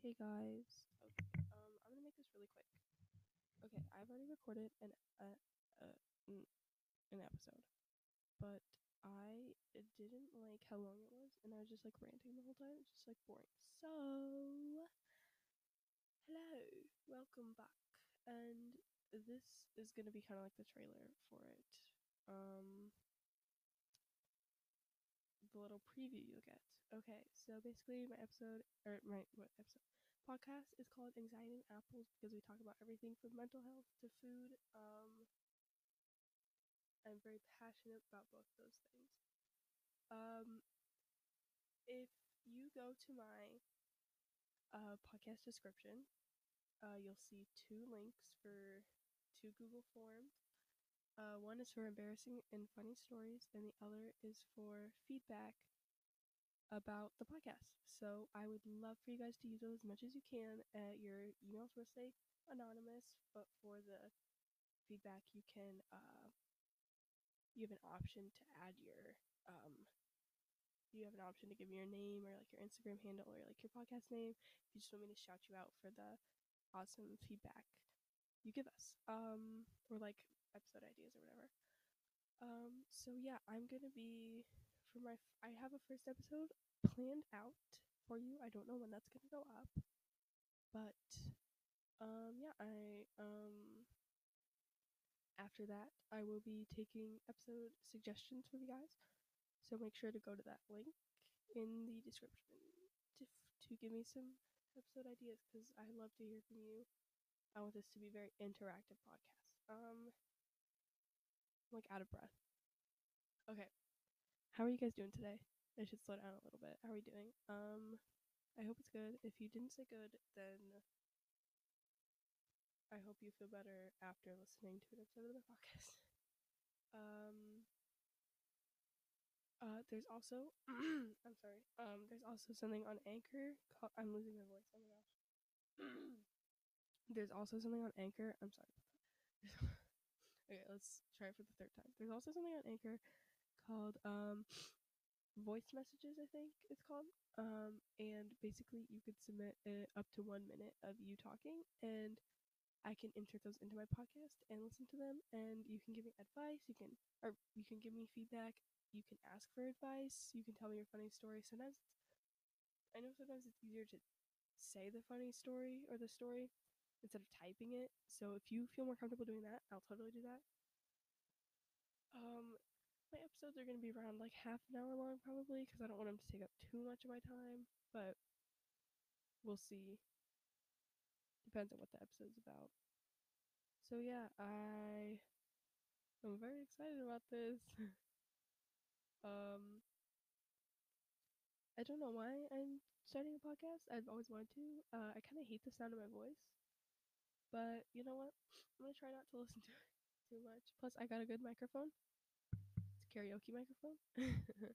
Hey guys. Okay, um, I'm gonna make this really quick. Okay, I've already recorded an uh, uh an episode, but I didn't like how long it was, and I was just like ranting the whole time. It's just like boring. So, hello, welcome back, and this is gonna be kind of like the trailer for it. Um, the little preview you'll get. Okay, so basically my episode or my what episode podcast is called Anxiety and Apples because we talk about everything from mental health to food. Um, I'm very passionate about both those things. Um, if you go to my uh, podcast description, uh, you'll see two links for two Google Forms. Uh, one is for embarrassing and funny stories, and the other is for feedback about the podcast. So I would love for you guys to use those as much as you can. Uh, your emails will stay anonymous, but for the feedback, you can uh, you have an option to add your um, you have an option to give me your name or like your Instagram handle or like your podcast name. If you just want me to shout you out for the awesome feedback you give us, um, or like episode ideas or whatever. Um, so yeah, I'm gonna be for my f- I have a first episode planned out for you. I don't know when that's gonna go up, but um, yeah, I um after that I will be taking episode suggestions from you guys. So make sure to go to that link in the description to to give me some episode ideas because I love to hear from you. I want this to be a very interactive podcast. Um, I'm like out of breath. Okay. How are you guys doing today? I should slow down a little bit. How are we doing? Um, I hope it's good. If you didn't say good, then I hope you feel better after listening to an episode of the podcast. Um, uh, there's also, I'm sorry. Um, there's also something on Anchor. Called, I'm losing my voice. Oh my gosh. there's also something on Anchor. I'm sorry. Okay, let's try it for the third time. There's also something on Anchor called um voice messages i think it's called um and basically you could submit up to one minute of you talking and i can insert those into my podcast and listen to them and you can give me advice you can or you can give me feedback you can ask for advice you can tell me your funny story sometimes i know sometimes it's easier to say the funny story or the story instead of typing it so if you feel more comfortable doing that i'll totally do that um my episodes are going to be around like half an hour long probably because I don't want them to take up too much of my time, but we'll see. Depends on what the episode's about. So yeah, I I'm very excited about this. um I don't know why I'm starting a podcast. I've always wanted to. Uh, I kind of hate the sound of my voice. But you know what? I'm to try not to listen to it too much. Plus I got a good microphone It's a karaoke microphone.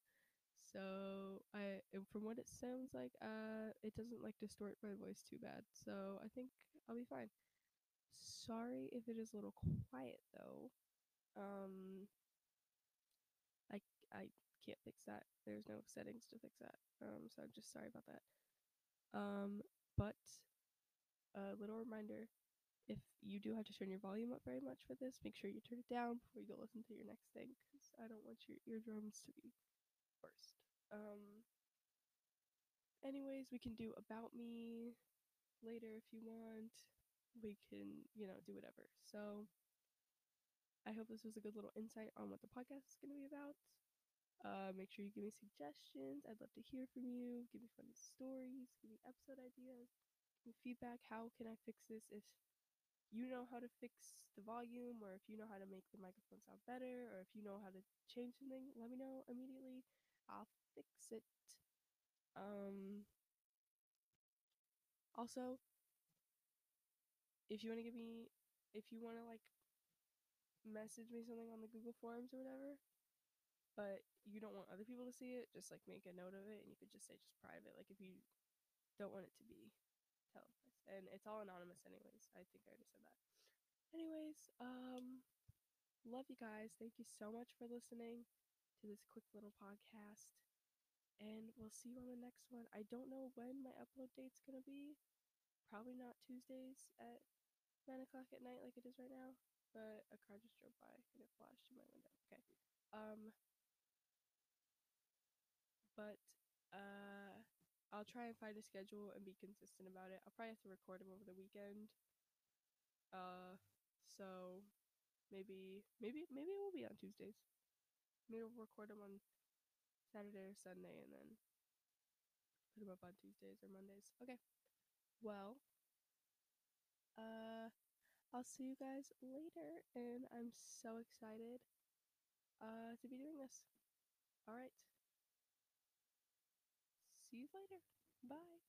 so I from what it sounds like, uh it doesn't like distort my voice too bad. So I think I'll be fine. Sorry if it is a little quiet though. Um I I can't fix that. There's no settings to fix that. Um so I'm just sorry about that. Um but a little reminder if you do have to turn your volume up very much for this, make sure you turn it down before you go listen to your next thing, because I don't want your eardrums to be burst. Um. Anyways, we can do about me later if you want. We can, you know, do whatever. So, I hope this was a good little insight on what the podcast is going to be about. Uh, make sure you give me suggestions. I'd love to hear from you. Give me funny stories. Give me episode ideas. Give me feedback. How can I fix this if you know how to fix the volume or if you know how to make the microphone sound better or if you know how to change something let me know immediately. I'll fix it. Um also if you want to give me if you want to like message me something on the google forms or whatever but you don't want other people to see it just like make a note of it and you could just say just private like if you don't want it to be televised and it's all anonymous anyways i think i already said that anyways um love you guys thank you so much for listening to this quick little podcast And we'll see you on the next one. I don't know when my upload date's gonna be. Probably not Tuesdays at 9 o'clock at night like it is right now. But a car just drove by and it flashed in my window. Okay. Um, but uh, I'll try and find a schedule and be consistent about it. I'll probably have to record them over the weekend. Uh, so maybe maybe maybe it will be on Tuesdays. Maybe we'll record them on Saturday or Sunday and then put them up on Tuesdays or Mondays. Okay. Well, uh, I'll see you guys later, and I'm so excited uh, to be doing this. All right. See you later. Bye.